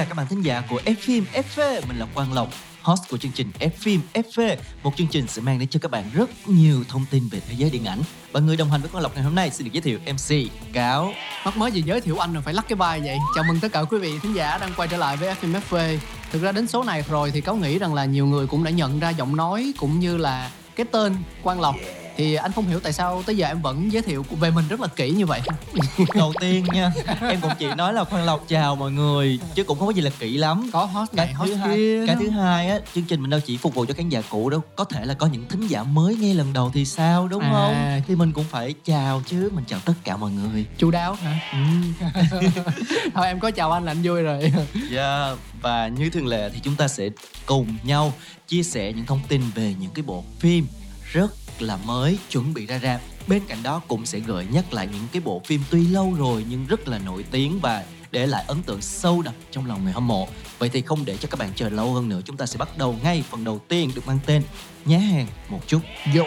cả các bạn thính giả của F phim FV. Mình là Quang Lộc, host của chương trình F phim FV. Một chương trình sẽ mang đến cho các bạn rất nhiều thông tin về thế giới điện ảnh. Và người đồng hành với Quang Lộc ngày hôm nay xin được giới thiệu MC Cáo. Mắc mới gì giới thiệu anh rồi phải lắc cái vai vậy Chào mừng tất cả quý vị thính giả đang quay trở lại với FMFV Thực ra đến số này rồi thì cáo nghĩ rằng là nhiều người cũng đã nhận ra giọng nói cũng như là cái tên Quang Lộc thì anh không hiểu tại sao tới giờ em vẫn giới thiệu về mình rất là kỹ như vậy Đầu tiên nha, em cũng chỉ nói là Quang Lộc chào mọi người chứ cũng không có gì là kỹ lắm. có host Cái này thứ hai, cái thứ hai á, chương trình mình đâu chỉ phục vụ cho khán giả cũ đâu, có thể là có những thính giả mới nghe lần đầu thì sao đúng À. không? Thì mình cũng phải chào chứ, mình chào tất cả mọi người. chu đáo hả Ừ. thôi em có chào anh là anh vui rồi Yeah, và như thường lệ thì chúng ta sẽ cùng nhau chia sẻ những thông tin về những cái bộ phim rất là mới chuẩn bị ra rạp. Bên cạnh đó cũng sẽ gợi nhắc lại những cái bộ phim tuy lâu rồi nhưng rất là nổi tiếng và để lại ấn tượng sâu đậm trong lòng người hâm mộ. Vậy thì không để cho các bạn chờ lâu hơn nữa, chúng ta sẽ bắt đầu ngay phần đầu tiên được mang tên Nhá hàng một chút. Vô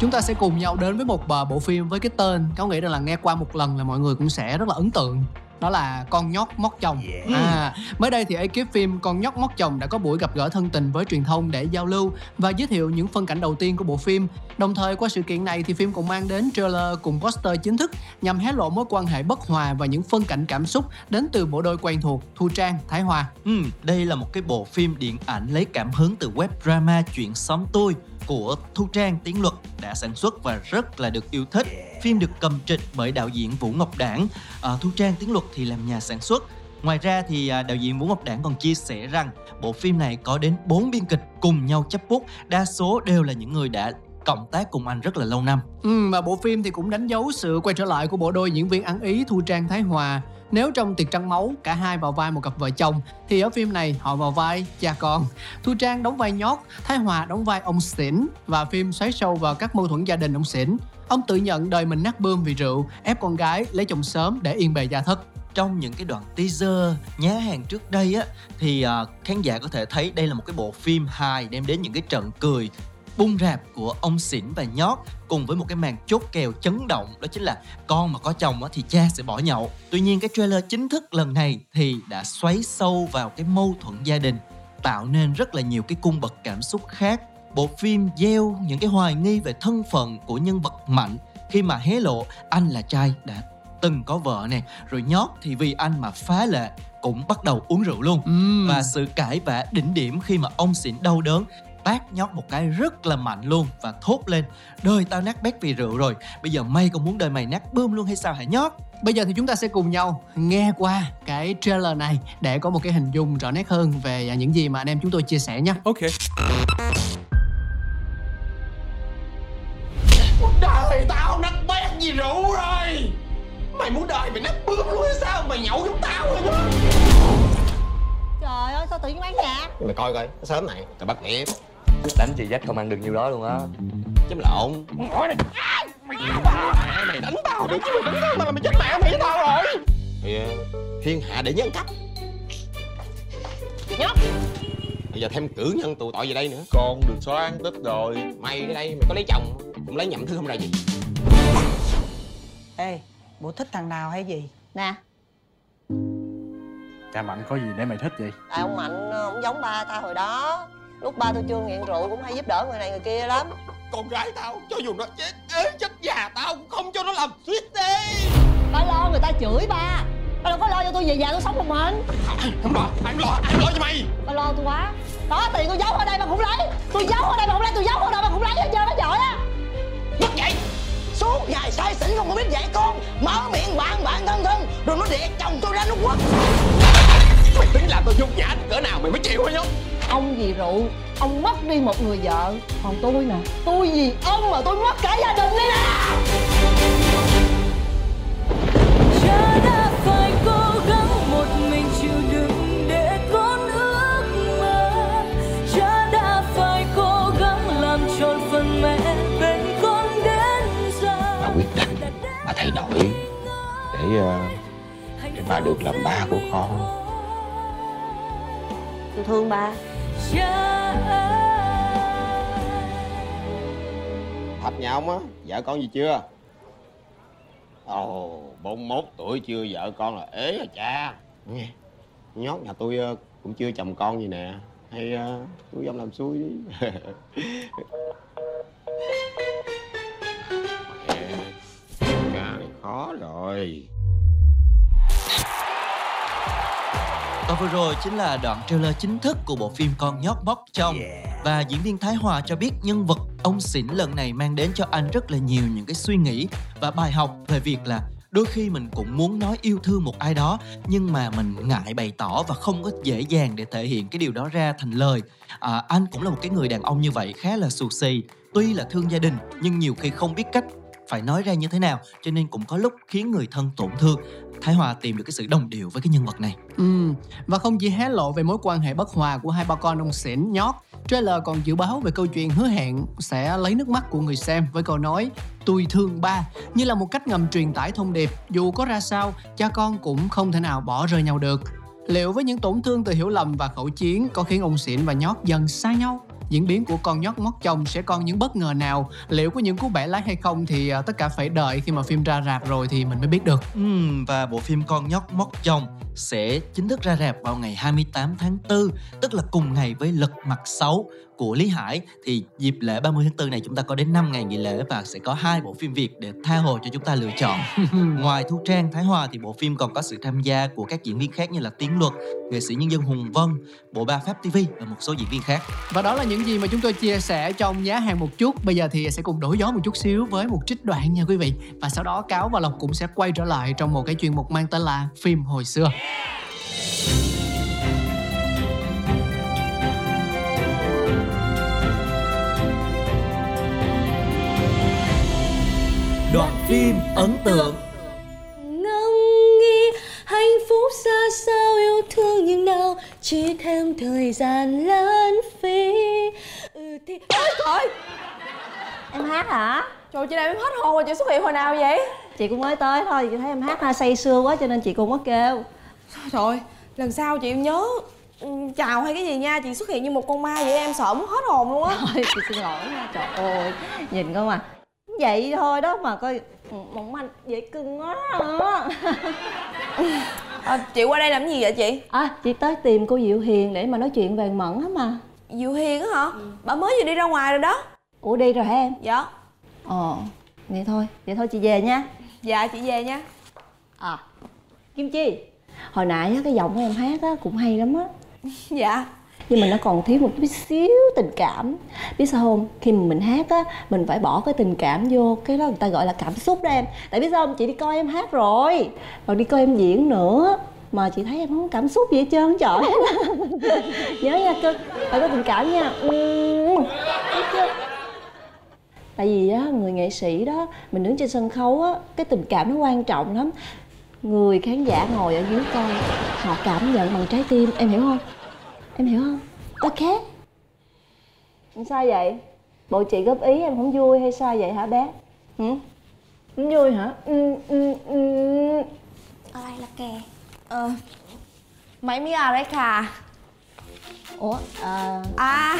Chúng ta sẽ cùng nhau đến với một à, bộ phim với cái tên Cáo nghĩ rằng là nghe qua một lần là mọi người cũng sẽ rất là ấn tượng đó là con nhóc móc chồng. À mới đây thì ekip phim con nhóc móc chồng đã có buổi gặp gỡ thân tình với truyền thông để giao lưu và giới thiệu những phân cảnh đầu tiên của bộ phim. Đồng thời qua sự kiện này thì phim cũng mang đến trailer cùng poster chính thức nhằm hé lộ mối quan hệ bất hòa và những phân cảnh cảm xúc đến từ bộ đôi quen thuộc thu trang thái hòa. Ừ, đây là một cái bộ phim điện ảnh lấy cảm hứng từ web drama Chuyện Xóm Tôi của Thu Trang Tiến Luật đã sản xuất và rất là được yêu thích. Phim được cầm trịch bởi đạo diễn Vũ Ngọc Đảng, à, Thu Trang Tiến Luật thì làm nhà sản xuất. Ngoài ra thì à, đạo diễn Vũ Ngọc Đảng còn chia sẻ rằng bộ phim này có đến 4 biên kịch cùng nhau chấp bút, đa số đều là những người đã cộng tác cùng anh rất là lâu năm. Ừ, và bộ phim thì cũng đánh dấu sự quay trở lại của bộ đôi diễn viên ăn ý Thu Trang Thái Hòa. Nếu trong Tiệc Trăng Máu cả hai vào vai một cặp vợ chồng thì ở phim này họ vào vai cha con. Thu Trang đóng vai nhót, Thái Hòa đóng vai ông xỉn và phim xoáy sâu vào các mâu thuẫn gia đình ông xỉn. Ông tự nhận đời mình nát bươm vì rượu, ép con gái lấy chồng sớm để yên bề gia thất. trong những cái đoạn teaser nhá hàng trước đây á thì à, khán giả có thể thấy đây là một cái bộ phim hài đem đến những cái trận cười bung rạp của ông xỉn và nhót cùng với một cái màn chốt kèo chấn động đó chính là con mà có chồng thì cha sẽ bỏ nhậu. Tuy nhiên cái trailer chính thức lần này thì đã xoáy sâu vào cái mâu thuẫn gia đình tạo nên rất là nhiều cái cung bậc cảm xúc khác. Bộ phim gieo những cái hoài nghi về thân phận của nhân vật mạnh khi mà hé lộ anh là trai đã từng có vợ nè rồi nhót thì vì anh mà phá lệ cũng bắt đầu uống rượu luôn. Ừm. và sự cãi vã đỉnh điểm khi mà ông xỉn đau đớn tát nhót một cái rất là mạnh luôn và thốt lên đời tao nát bét vì rượu rồi bây giờ mày còn muốn đời mày nát bươm luôn hay sao hả nhót Bây giờ thì chúng ta sẽ cùng nhau nghe qua cái trailer này để có một cái hình dung rõ nét hơn về những gì mà anh em chúng tôi chia sẻ nhé. Okay. Đời tao nát bét vì rượu rồi. Mày muốn đời mày nát bươm luôn hay sao? Mày nhậu giống tao rồi đó. Trời ơi sao tự nhiên bán nhà? Mày coi coi sớm này tao bắt nghiệp Đánh chị dắt không ăn được nhiêu đó luôn á. Chấm lộn. Mày mày đánh tao được chứ mày đánh tao mà mày chết mẹ mày với tao rồi. Yeah. Thiên hạ để nhân cấp. Nhóc. Bây giờ thêm cử nhân tù tội gì đây nữa. Con được xóa án tích rồi Mày ở đây mày có lấy chồng Cũng lấy nhậm thứ không ra gì. Ê, bộ thích thằng nào hay gì? Nè. Cha mạnh có gì để mày thích vậy? Tại ông Mạnh ờ, ông giống ba ta hồi đó lúc ba tôi chưa nghiện rượu cũng hay giúp đỡ người này người kia lắm. Con gái tao cho dù nó chết ế chết già tao cũng không cho nó làm suýt đi. Ba lo người ta chửi ba. Ba đâu có lo cho tôi về nhà tôi sống một mình. Không lo ai lo ai lo cho mày. Ba lo tôi quá. Đó tiền tôi giấu ở đây mà cũng lấy. Tôi giấu ở đây mà không lấy tôi giấu ở đây mà cũng lấy hết trơn hết trời á. Mất vậy. Suốt ngày say xỉn không có biết dạy con. Mở miệng bạn bạn thân thân rồi nó địa chồng tôi ra nước quốc. Mày tính làm tôi nhục nhã cỡ nào mày mới chịu hả nhóc? Ông vì rượu? Ông mất đi một người vợ. Còn tôi nè. Tôi vì ông mà tôi mất cả gia đình đây nè. Cha đã phải cố gắng một mình chịu đựng để con ước mơ. Cha đã phải cố gắng làm tròn phần mẹ bên con đến giờ. Bà quyết định Bà thay đổi Để ờ, để bà được làm ba của con. Tôi thương ba Thập nhà ông á Vợ con gì chưa? Ồ 41 tuổi chưa vợ con là ế à cha. Nghe Nhót nhà tôi ờ, cũng chưa chồng con gì nè. Hay ờ, tôi dám làm xui đi. Mẹ, Ca này khó rồi. Và vừa rồi chính là đoạn trailer chính thức của bộ phim Con nhóc móc trong Và diễn viên Thái Hòa cho biết nhân vật ông xỉn lần này mang đến cho anh rất là nhiều những cái suy nghĩ và bài học về việc là đôi khi mình cũng muốn nói yêu thương một ai đó nhưng mà mình ngại bày tỏ và không có dễ dàng để thể hiện cái điều đó ra thành lời. À, anh cũng là một cái người đàn ông như vậy khá là xù xì. Tuy là thương gia đình nhưng nhiều khi không biết cách phải nói ra như thế nào. Cho nên cũng có lúc khiến người thân tổn thương. Thái hòa tìm được cái sự đồng điệu với cái nhân vật này. Ừ, và không chỉ hé lộ về mối quan hệ bất hòa của hai ba con ông xỉn nhót, trailer còn dự báo về câu chuyện hứa hẹn sẽ lấy nước mắt của người xem với câu nói tôi thương ba. Như là một cách ngầm truyền tải thông điệp dù có ra sao cha con cũng không thể nào bỏ rơi nhau được. Liệu với những tổn thương từ hiểu lầm và khẩu chiến có khiến ông xỉn và nhót dần xa nhau? Diễn biến của con nhóc móc chồng sẽ còn những bất ngờ nào? Liệu có những cú bẻ lái hay không thì à, tất cả phải đợi khi mà phim ra rạp rồi thì mình mới biết được. Ừ, và bộ phim Con nhóc móc chồng sẽ chính thức ra rạp vào ngày 28 tháng 4 tức là cùng ngày với Lật mặt xấu của Lý Hải thì dịp lễ 30 tháng 4 này chúng ta có đến 5 ngày nghỉ lễ và sẽ có hai bộ phim Việt để tha hồ cho chúng ta lựa chọn. Ngoài Thu Trang, Thái Hòa thì bộ phim còn có sự tham gia của các diễn viên khác như là Tiến Luật, nghệ sĩ nhân dân Hùng Vân, bộ ba Pháp TV và một số diễn viên khác. Và đó là những gì mà chúng tôi chia sẻ trong giá hàng một chút Bây giờ thì sẽ cùng đổi gió một chút xíu với một trích đoạn nha quý vị Và sau đó Cáo và Lộc cũng sẽ quay trở lại trong một cái chuyên mục mang tên là Phim hồi xưa Đoạn phim ấn tượng. Ngâm nghi hạnh phúc xa sao yêu thương nhưng nào chỉ thêm thời gian lãng phí. Ừ thì ôi trời! Em hát hả? Trời chị này em hết hồn rồi chị xuất hiện hồi nào vậy? chị cũng mới tới thôi chị thấy em hát ha say sưa quá cho nên chị cũng có kêu. Trời ơi, lần sau chị nhớ ừ, chào hay cái gì nha Chị xuất hiện như một con ma vậy em sợ muốn hết hồn luôn á. Thôi chị xin lỗi nha trời ơi nhìn coi mà vậy thôi đó mà coi. Ừ, mỏng manh dễ cưng quá à. Chị qua đây làm gì vậy chị? à chị tới tìm cô Diệu Hiền để mà nói chuyện về mẫn á mà. Diệu Hiền á hả? Bà mới vừa đi ra ngoài rồi đó. Ủa đi rồi hả em? Dạ. Ờ vậy thôi vậy thôi chị về nha. Dạ chị về nha. À Kim Chi hồi nãy á, cái giọng của em hát á cũng hay lắm á. Dạ nhưng mà nó còn thiếu một chút xíu tình cảm. Biết sao không? Khi mà mình hát á, mình phải bỏ cái tình cảm vô cái đó người ta gọi là cảm xúc đó em. Tại biết sao không? Chị đi coi em hát rồi. Còn đi coi em diễn nữa. Mà chị thấy em không có cảm xúc gì hết trơn trời nhớ nha cưng phải có tình cảm nha. Ừ. Tại vì á, người nghệ sĩ đó, mình đứng trên sân khấu á, cái tình cảm nó quan trọng lắm. Người khán giả ngồi ở dưới coi, họ cảm nhận bằng trái tim, em hiểu không? Em hiểu không? Ok sao vậy? Bộ chị góp ý em không vui hay sao vậy hả bé? Hử? Không vui hả? Ừ ừ ừ. Ai là kè. Ờ Mấy miếng à? đấy cả ủa à... à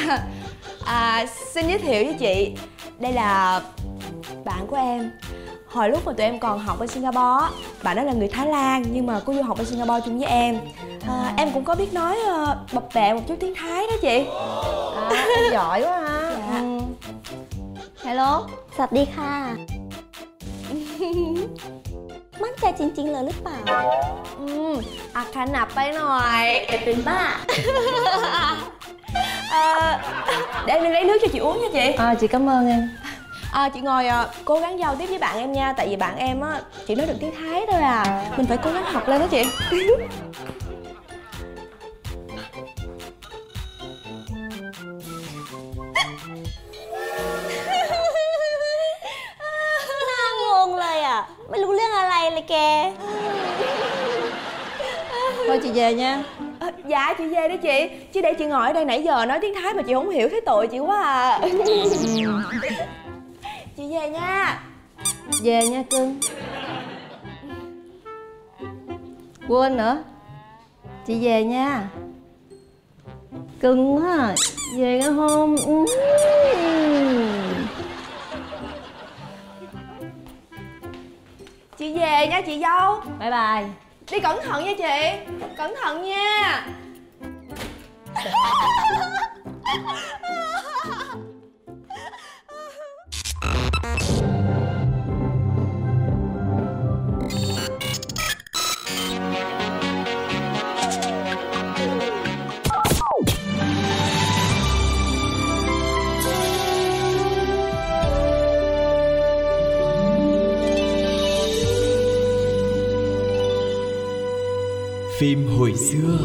à xin giới thiệu với chị. Đây là bạn của em. Hồi lúc mà tụi em còn học ở singapore bạn đó là người thái lan nhưng mà có du học ở singapore chung với em. À, em cũng có biết nói ờ, bập bẹ một chút tiếng thái đó chị. À, em giỏi quá ha. Dạ. ừ. hello. Sập đi kha. ดีค่ะ มั่นใจจริงๆเลยหรือเปล่า อืมอักขนับไปหน่อย แต่เป็นบ้า Ờ, Để em đi lấy nước cho chị uống nha chị à chị cảm ơn em à, chị ngồi à, cố gắng giao tiếp với bạn em nha tại vì bạn em á chỉ nói được tiếng thái thôi à mình phải cố gắng học lên đó chị này kìa thôi chị về nha. À, dạ chị về đó chị. Chứ để chị ngồi ở đây nãy giờ nói tiếng thái mà chị không hiểu thấy tội chị quá à. Chị về nha. Về nha cưng. Quên nữa. Chị về nha. Cưng quá à. về cái hôm ừ. Chị về nha chị dâu. Bye bye. Đi cẩn thận nha chị cẩn thận nha Phim hồi xưa.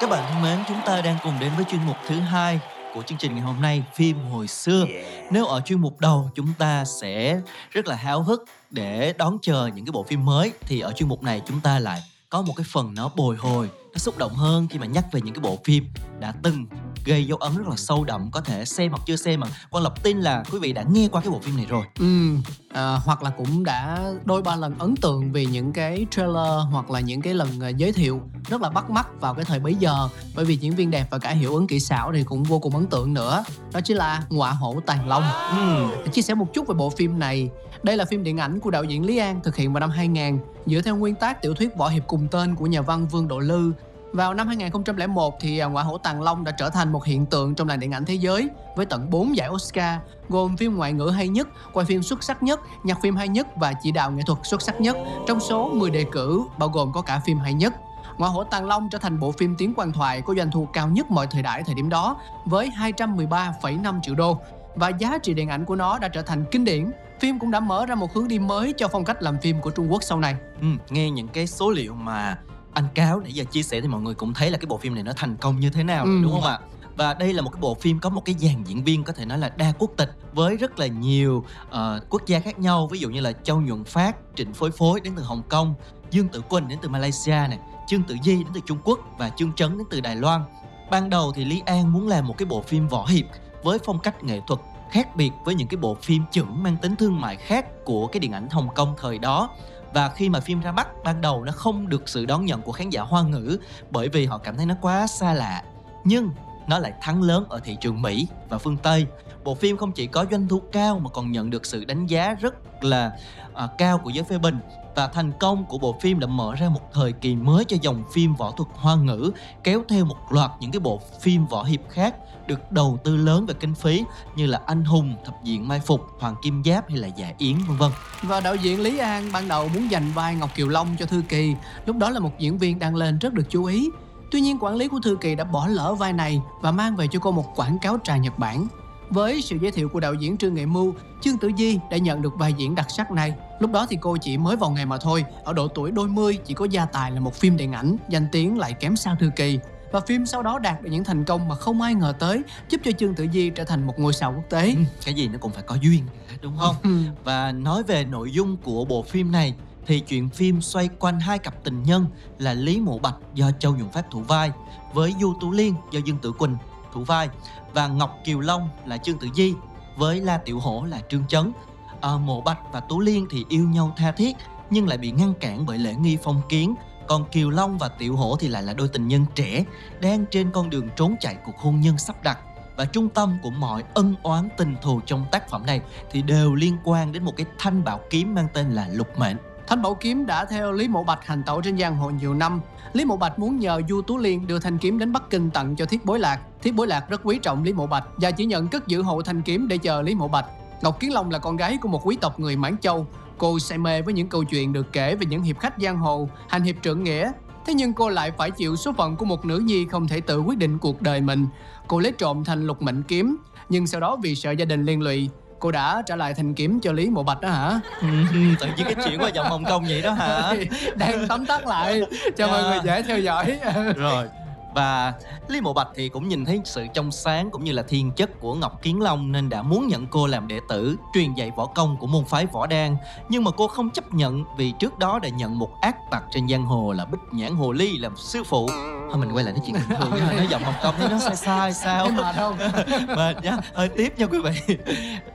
Các bạn thân mến, chúng ta đang cùng đến với chuyên mục thứ hai của chương trình ngày hôm nay phim hồi xưa. Nếu ở chuyên mục đầu chúng ta sẽ rất là háo hức để đón chờ những cái bộ phim mới. Thì ở chuyên mục này chúng ta lại có một cái phần nó bồi hồi, nó xúc động hơn khi mà nhắc về những cái bộ phim đã từng gây dấu ấn rất là sâu đậm có thể xem hoặc chưa xem mà quan lập tin là quý vị đã nghe qua cái bộ phim này rồi. Ừ à, hoặc là cũng đã đôi ba lần ấn tượng vì những cái trailer hoặc là những cái lần à, giới thiệu rất là bắt mắt vào cái thời bấy giờ. Bởi vì diễn viên đẹp và cả hiệu ứng kỹ xảo thì cũng vô cùng ấn tượng nữa. Đó chính là ngọa hổ tàn long. Ừ. chia sẻ một chút về bộ phim này. Đây là phim điện ảnh của đạo diễn Lý An thực hiện vào năm 2000 dựa theo nguyên tác tiểu thuyết võ hiệp cùng tên của nhà văn Vương Độ Lư vào năm 2001 thì à, ngoại hổ Tàng Long đã trở thành một hiện tượng trong làng điện ảnh thế giới với tận 4 giải Oscar gồm phim ngoại ngữ hay nhất, quay phim xuất sắc nhất, nhạc phim hay nhất và chỉ đạo nghệ thuật xuất sắc nhất trong số 10 đề cử bao gồm có cả phim hay nhất. ngoại hổ Tàng Long trở thành bộ phim tiếng quan thoại có doanh thu cao nhất mọi thời đại thời điểm đó với 213,5 triệu đô và giá trị điện ảnh của nó đã trở thành kinh điển. Phim cũng đã mở ra một hướng đi mới cho phong cách làm phim của Trung Quốc sau này. Ừ, nghe những cái số liệu mà anh cáo nãy giờ chia sẻ thì mọi người cũng thấy là cái bộ phim này nó thành công như thế nào ừ. đúng không ạ? Và đây là một cái bộ phim có một cái dàn diễn viên có thể nói là đa quốc tịch với rất là nhiều uh, quốc gia khác nhau. Ví dụ như là châu nhuận phát trịnh phối phối đến từ hồng kông dương tử quỳnh đến từ malaysia này trương tử di đến từ trung quốc và trương trấn đến từ đài loan. Ban đầu thì lý an muốn làm một cái bộ phim võ hiệp với phong cách nghệ thuật khác biệt với những cái bộ phim chưởng mang tính thương mại khác của cái điện ảnh hồng kông thời đó và khi mà phim ra mắt ban đầu nó không được sự đón nhận của khán giả hoa ngữ bởi vì họ cảm thấy nó quá xa lạ. Nhưng nó lại thắng lớn ở thị trường Mỹ và phương Tây. Bộ phim không chỉ có doanh thu cao mà còn nhận được sự đánh giá rất là uh, cao của giới phê bình. Và thành công của bộ phim đã mở ra một thời kỳ mới cho dòng phim võ thuật hoa ngữ kéo theo một loạt những cái bộ phim võ hiệp khác được đầu tư lớn về kinh phí như là Anh Hùng, Thập diện Mai Phục, Hoàng Kim Giáp hay là Dạ Yến vân vân. Và đạo diễn Lý An ban đầu muốn dành vai Ngọc Kiều Long cho Thư Kỳ, lúc đó là một diễn viên đang lên rất được chú ý. Tuy nhiên quản lý của Thư Kỳ đã bỏ lỡ vai này và mang về cho cô một quảng cáo trà Nhật Bản. Với sự giới thiệu của đạo diễn Trương Nghệ Mưu, Trương Tử Di đã nhận được vai diễn đặc sắc này. Lúc đó thì cô chỉ mới vào nghề mà thôi, ở độ tuổi đôi mươi chỉ có gia tài là một phim điện ảnh, danh tiếng lại kém sao Thư Kỳ và phim sau đó đạt được những thành công mà không ai ngờ tới giúp cho Trương Tử Di trở thành một ngôi sao quốc tế. Ừ, cái gì nó cũng phải có duyên đúng không? Ừ. và nói về nội dung của bộ phim này thì chuyện phim xoay quanh hai cặp tình nhân là Lý Mộ Bạch do Châu Nhuận Phát thủ vai với Du Tú Liên do Dương Tử Quỳnh thủ vai và Ngọc Kiều Long là Trương Tử Di với La Tiểu Hổ là Trương Chấn. À, Mộ Bạch và Tú Liên thì yêu nhau tha thiết nhưng lại bị ngăn cản bởi lễ nghi phong kiến còn Kiều Long và Tiểu Hổ thì lại là đôi tình nhân trẻ, đang trên con đường trốn chạy cuộc hôn nhân sắp đặt và trung tâm của mọi ân oán tình thù trong tác phẩm này thì đều liên quan đến một cái thanh bảo kiếm mang tên là Lục Mệnh. Thanh Bảo Kiếm đã theo Lý Mộ Bạch hành tẩu trên giang hồ nhiều năm. Lý Mộ Bạch muốn nhờ Du Tú Liên đưa thanh kiếm đến Bắc Kinh tặng cho Thiết Bối Lạc. Thiết Bối Lạc rất quý trọng Lý Mộ Bạch và chỉ nhận cất giữ hộ thanh kiếm để chờ Lý Mộ Bạch. Ngọc Kiến Long là con gái của một quý tộc người Mãn Châu. Cô say mê với những câu chuyện được kể về những hiệp khách giang hồ, hành hiệp trượng nghĩa. Thế nhưng cô lại phải chịu số phận của một nữ nhi không thể tự quyết định cuộc đời mình. Cô lấy trộm thành lục mệnh kiếm, nhưng sau đó vì sợ gia đình liên lụy, cô đã trả lại thành kiếm cho Lý Mộ Bạch đó hả? Ừ, tự nhiên cái chuyện qua dòng Hồng Kông vậy đó hả? Đang tóm tắt lại cho Dạ. mọi người dễ theo dõi. Rồi và Lý Mộ Bạch thì cũng nhìn thấy sự trong sáng cũng như là thiên chất của Ngọc Kiến Long nên đã muốn nhận cô làm đệ tử, truyền dạy võ công của môn phái võ đan. Nhưng mà cô không chấp nhận vì trước đó đã nhận một ác tặc trên giang hồ là Bích Nhãn Hồ Ly làm sư phụ. Thôi mình quay lại nói chuyện bình thường nha, nói giọng Hồng Kông nó sai sai sao. Mệt không? Mệt nha, hơi tiếp nha quý vị.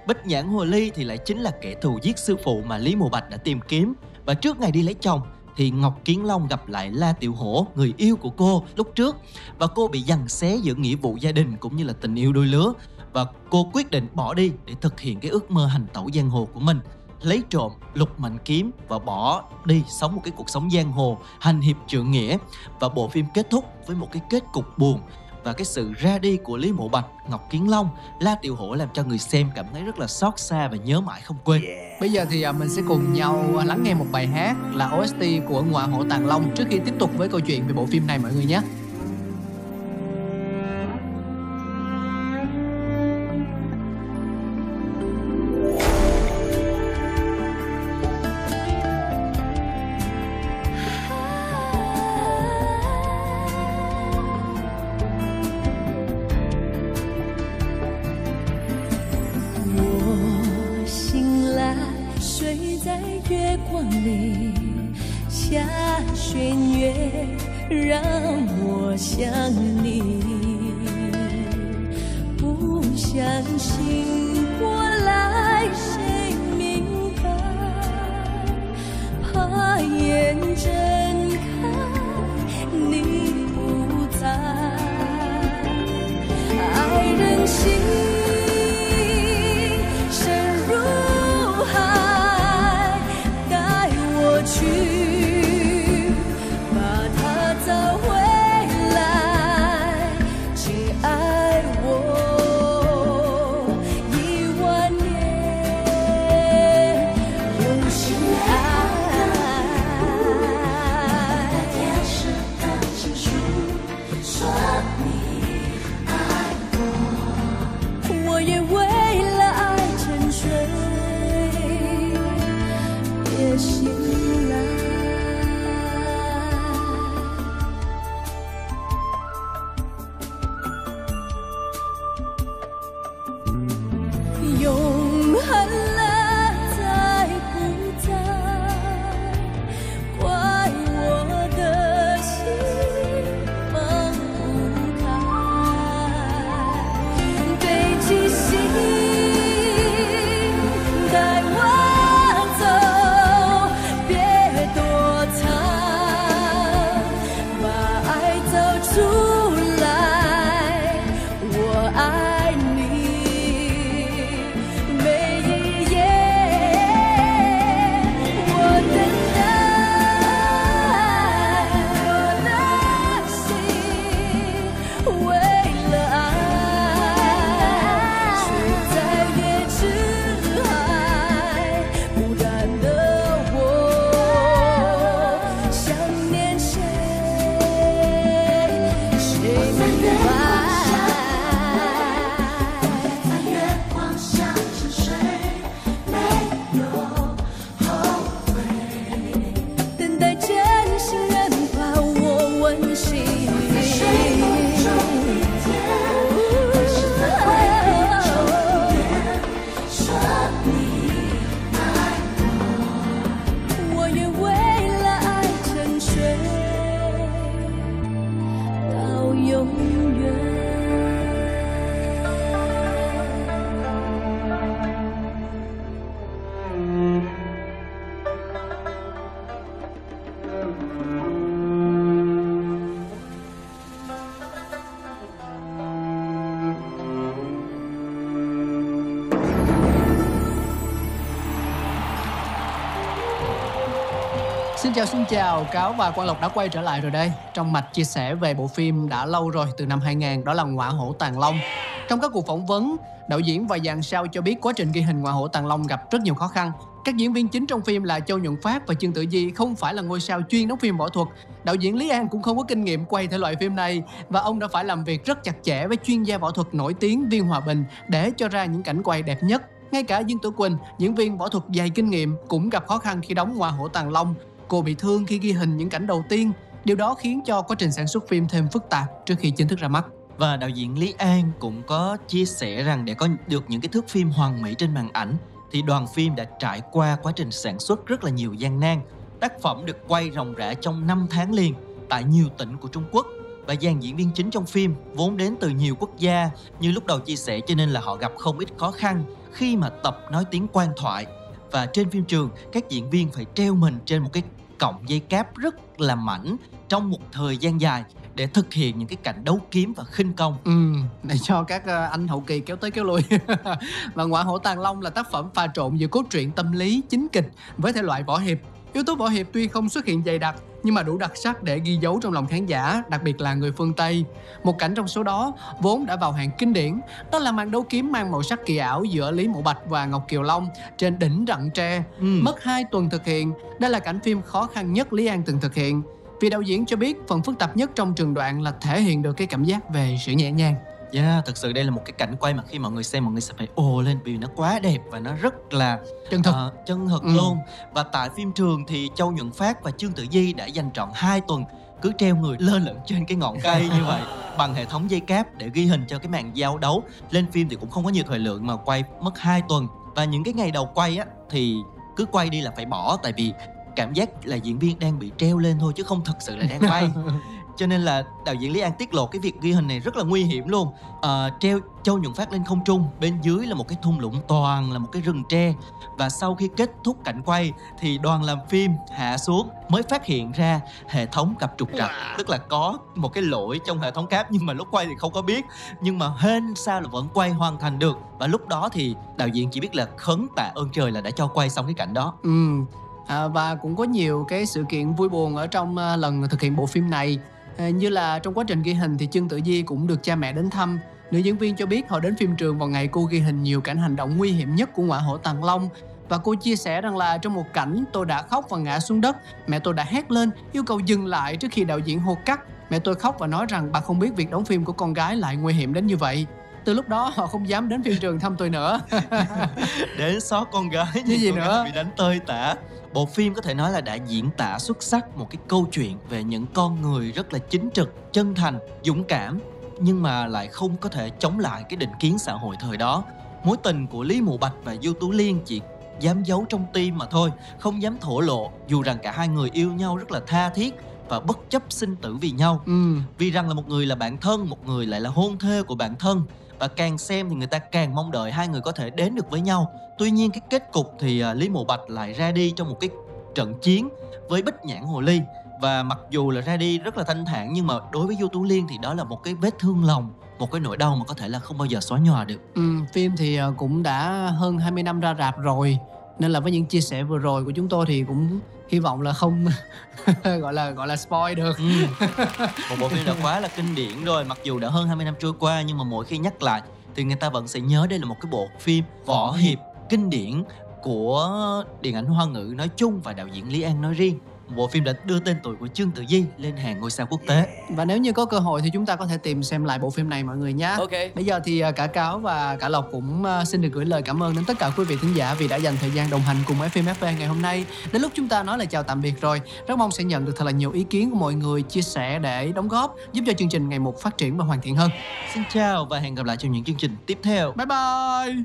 Bích Nhãn Hồ Ly thì lại chính là kẻ thù giết sư phụ mà Lý Mộ Bạch đã tìm kiếm. Và trước ngày đi lấy chồng thì Ngọc Kiến Long gặp lại La Tiểu Hổ, người yêu của cô lúc trước. Và cô bị giằng xé giữa nghĩa vụ gia đình cũng như là tình yêu đôi lứa. Và cô quyết định bỏ đi để thực hiện cái ước mơ hành tẩu giang hồ của mình. Lấy trộm lục mạnh kiếm và bỏ đi sống một cái cuộc sống giang hồ hành hiệp trượng nghĩa. Và bộ phim kết thúc với một cái kết cục buồn và cái sự ra đi của Lý Mộ Bạch, Ngọc Kiến Long, La Tiểu Hổ làm cho người xem cảm thấy rất là xót xa và nhớ mãi không quên. Bây giờ thì à, mình sẽ cùng nhau à, lắng nghe một bài hát là OST của Ngoại hộ Tàng Long trước khi tiếp tục với câu chuyện về bộ phim này mọi người nhé. 下弦月让我想你。不相信过来谁明白？怕眼睁开你不在，爱人心。Xin chào xin chào, Cáo và Quang Lộc đã quay trở lại rồi đây Trong mạch chia sẻ về bộ phim đã lâu rồi từ năm 2000 đó là Ngọa Hổ Tàng Long Trong các cuộc phỏng vấn, đạo diễn và dàn sao cho biết quá trình ghi hình Ngọa Hổ Tàng Long gặp rất nhiều khó khăn Các diễn viên chính trong phim là Châu Nhuận Phát và Trương Tử Di không phải là ngôi sao chuyên đóng phim võ thuật. Đạo diễn Lý An cũng không có kinh nghiệm quay thể loại phim này và ông đã phải làm việc rất chặt chẽ với chuyên gia võ thuật nổi tiếng Viên Hòa Bình để cho ra những cảnh quay đẹp nhất. Ngay cả Dương Tử Quỳnh, diễn viên võ thuật dày kinh nghiệm cũng gặp khó khăn khi đóng Hoa Hổ Tàng Long. Cô bị thương khi ghi hình những cảnh đầu tiên. Điều đó khiến cho quá trình sản xuất phim thêm phức tạp trước khi chính thức ra mắt. Và đạo diễn Lý An cũng có chia sẻ rằng để có được những cái thước phim hoàn mỹ trên màn ảnh, thì đoàn phim đã trải qua quá trình sản xuất rất là nhiều gian nan. Tác phẩm được quay ròng rã trong 5 tháng liền tại nhiều tỉnh của Trung Quốc và dàn diễn viên chính trong phim vốn đến từ nhiều quốc gia, như lúc đầu chia sẻ cho nên là họ gặp không ít khó khăn khi mà tập nói tiếng quan thoại và trên phim trường, các diễn viên phải treo mình trên một cái cọng dây cáp rất là mảnh trong một thời gian dài để thực hiện những cái cảnh đấu kiếm và khinh công. Ừ, để cho các ờ, anh hậu kỳ kéo tới kéo lui. và Ngoại hổ Tàng Long là tác phẩm pha trộn giữa cốt truyện tâm lý, chính kịch với thể loại võ hiệp. Yếu tố võ hiệp tuy không xuất hiện dày đặc nhưng mà đủ đặc sắc để ghi dấu trong lòng khán giả, đặc biệt là người phương Tây. Một cảnh trong số đó vốn đã vào hàng kinh điển, đó là màn đấu kiếm mang màu sắc kỳ ảo giữa Lý Mộ Bạch và Ngọc Kiều Long trên đỉnh rặng tre. Ừ. Mất 2 tuần thực hiện, đây là cảnh phim khó khăn nhất Lý An từng thực hiện. Vì đạo diễn cho biết phần phức tạp nhất trong trường đoạn là thể hiện được cái cảm giác về sự nhẹ nhàng. Yeah, dạ, thực sự đây là một cái cảnh quay mà khi mọi người xem mọi người sẽ phải ồ lên vì nó quá đẹp và nó rất là chân thực, uh, chân thực ừ. luôn. Và tại phim trường thì Châu Nhuận Phát và Trương Tử Di đã dành trọn 2 tuần cứ treo người lên lẫn trên cái ngọn cây như vậy bằng hệ thống dây cáp để ghi hình cho cái màn giao đấu. Lên phim thì cũng không có nhiều thời lượng mà quay mất 2 tuần và những cái ngày đầu quay á thì cứ quay đi là phải bỏ tại vì cảm giác là diễn viên đang bị treo lên thôi chứ không thực sự là đang quay cho nên là đạo diễn Lý An tiết lộ cái việc ghi hình này rất là nguy hiểm luôn. À, treo Châu Nhuận Phát lên không trung bên dưới là một cái thung lũng toàn là một cái rừng tre. Và sau khi kết thúc cảnh quay thì đoàn làm phim hạ xuống mới phát hiện ra hệ thống cặp trục trặc. Tức là có một cái lỗi trong hệ thống cáp nhưng mà lúc quay thì không có biết. Nhưng mà hên sao là vẫn quay hoàn thành được. Và lúc đó thì đạo diễn chỉ biết là khấn tạ ơn trời là đã cho quay xong cái cảnh đó. Ừ. À, và cũng có nhiều cái sự kiện vui buồn ở trong uh, lần thực hiện bộ phim này à, như là trong quá trình ghi hình thì Trương Tử Di cũng được cha mẹ đến thăm. Nữ diễn viên cho biết họ đến phim trường vào ngày cô ghi hình nhiều cảnh hành động nguy hiểm nhất của ngoại hổ Tàng Long. Và cô chia sẻ rằng là trong một cảnh tôi đã khóc và ngã xuống đất mẹ tôi đã hét lên yêu cầu dừng lại trước khi đạo diễn hô cắt. Mẹ tôi khóc và nói rằng bà không biết việc đóng phim của con gái lại nguy hiểm đến như vậy từ lúc đó họ không dám đến phim trường thăm tôi nữa. Đến xót con gái như gì nữa. bị đánh tơi tả. Bộ phim có thể nói là đã diễn tả xuất sắc một cái câu chuyện về những con người rất là chính trực chân thành dũng cảm nhưng mà lại không có thể chống lại cái định kiến xã hội thời đó. Mối tình của lý mộ bạch và du tú liên chỉ dám giấu trong tim mà thôi không dám thổ lộ dù rằng cả hai người yêu nhau rất là tha thiết và bất chấp sinh tử vì nhau. Ừ. vì rằng là một người là bạn thân một người lại là hôn thê của bạn thân và càng xem thì người ta càng mong đợi hai người có thể đến được với nhau. Tuy nhiên cái kết cục thì à, lý mộ bạch lại ra đi trong một cái trận chiến với bích nhãn hồ ly. Và mặc dù là ra đi rất là thanh thản nhưng mà đối với du tú liên thì đó là một cái vết thương lòng một cái nỗi đau mà có thể là không bao giờ xóa nhòa được. Ừ, phim thì à, cũng đã hơn 20 năm ra rạp rồi nên là với những chia sẻ vừa rồi của chúng tôi thì cũng hy vọng là không gọi là gọi là spoil được ừ. một bộ phim đã quá là kinh điển rồi, mặc dù đã hơn 20 năm trôi qua nhưng mà mỗi khi nhắc lại thì người ta vẫn sẽ nhớ đây là một cái bộ phim võ hiệp kinh điển của điện ảnh hoa ngữ nói chung và đạo diễn Lý An nói riêng bộ phim đã đưa tên tuổi của Trương Tử Di lên hàng ngôi sao quốc tế. Và nếu như có cơ hội thì chúng ta có thể tìm xem lại bộ phim này mọi người nhé. Ok. Bây giờ thì à, cả Cáo và cả Lộc cũng à, xin được gửi lời cảm ơn đến tất cả quý vị thính giả vì đã dành thời gian đồng hành cùng FM FV ngày hôm nay. Đến lúc chúng ta nói là chào tạm biệt rồi. Rất mong sẽ nhận được thật là nhiều ý kiến của mọi người chia sẻ để đóng góp giúp cho chương trình ngày một phát triển và hoàn thiện hơn. Xin chào và hẹn gặp lại trong những chương trình tiếp theo. Bye bye.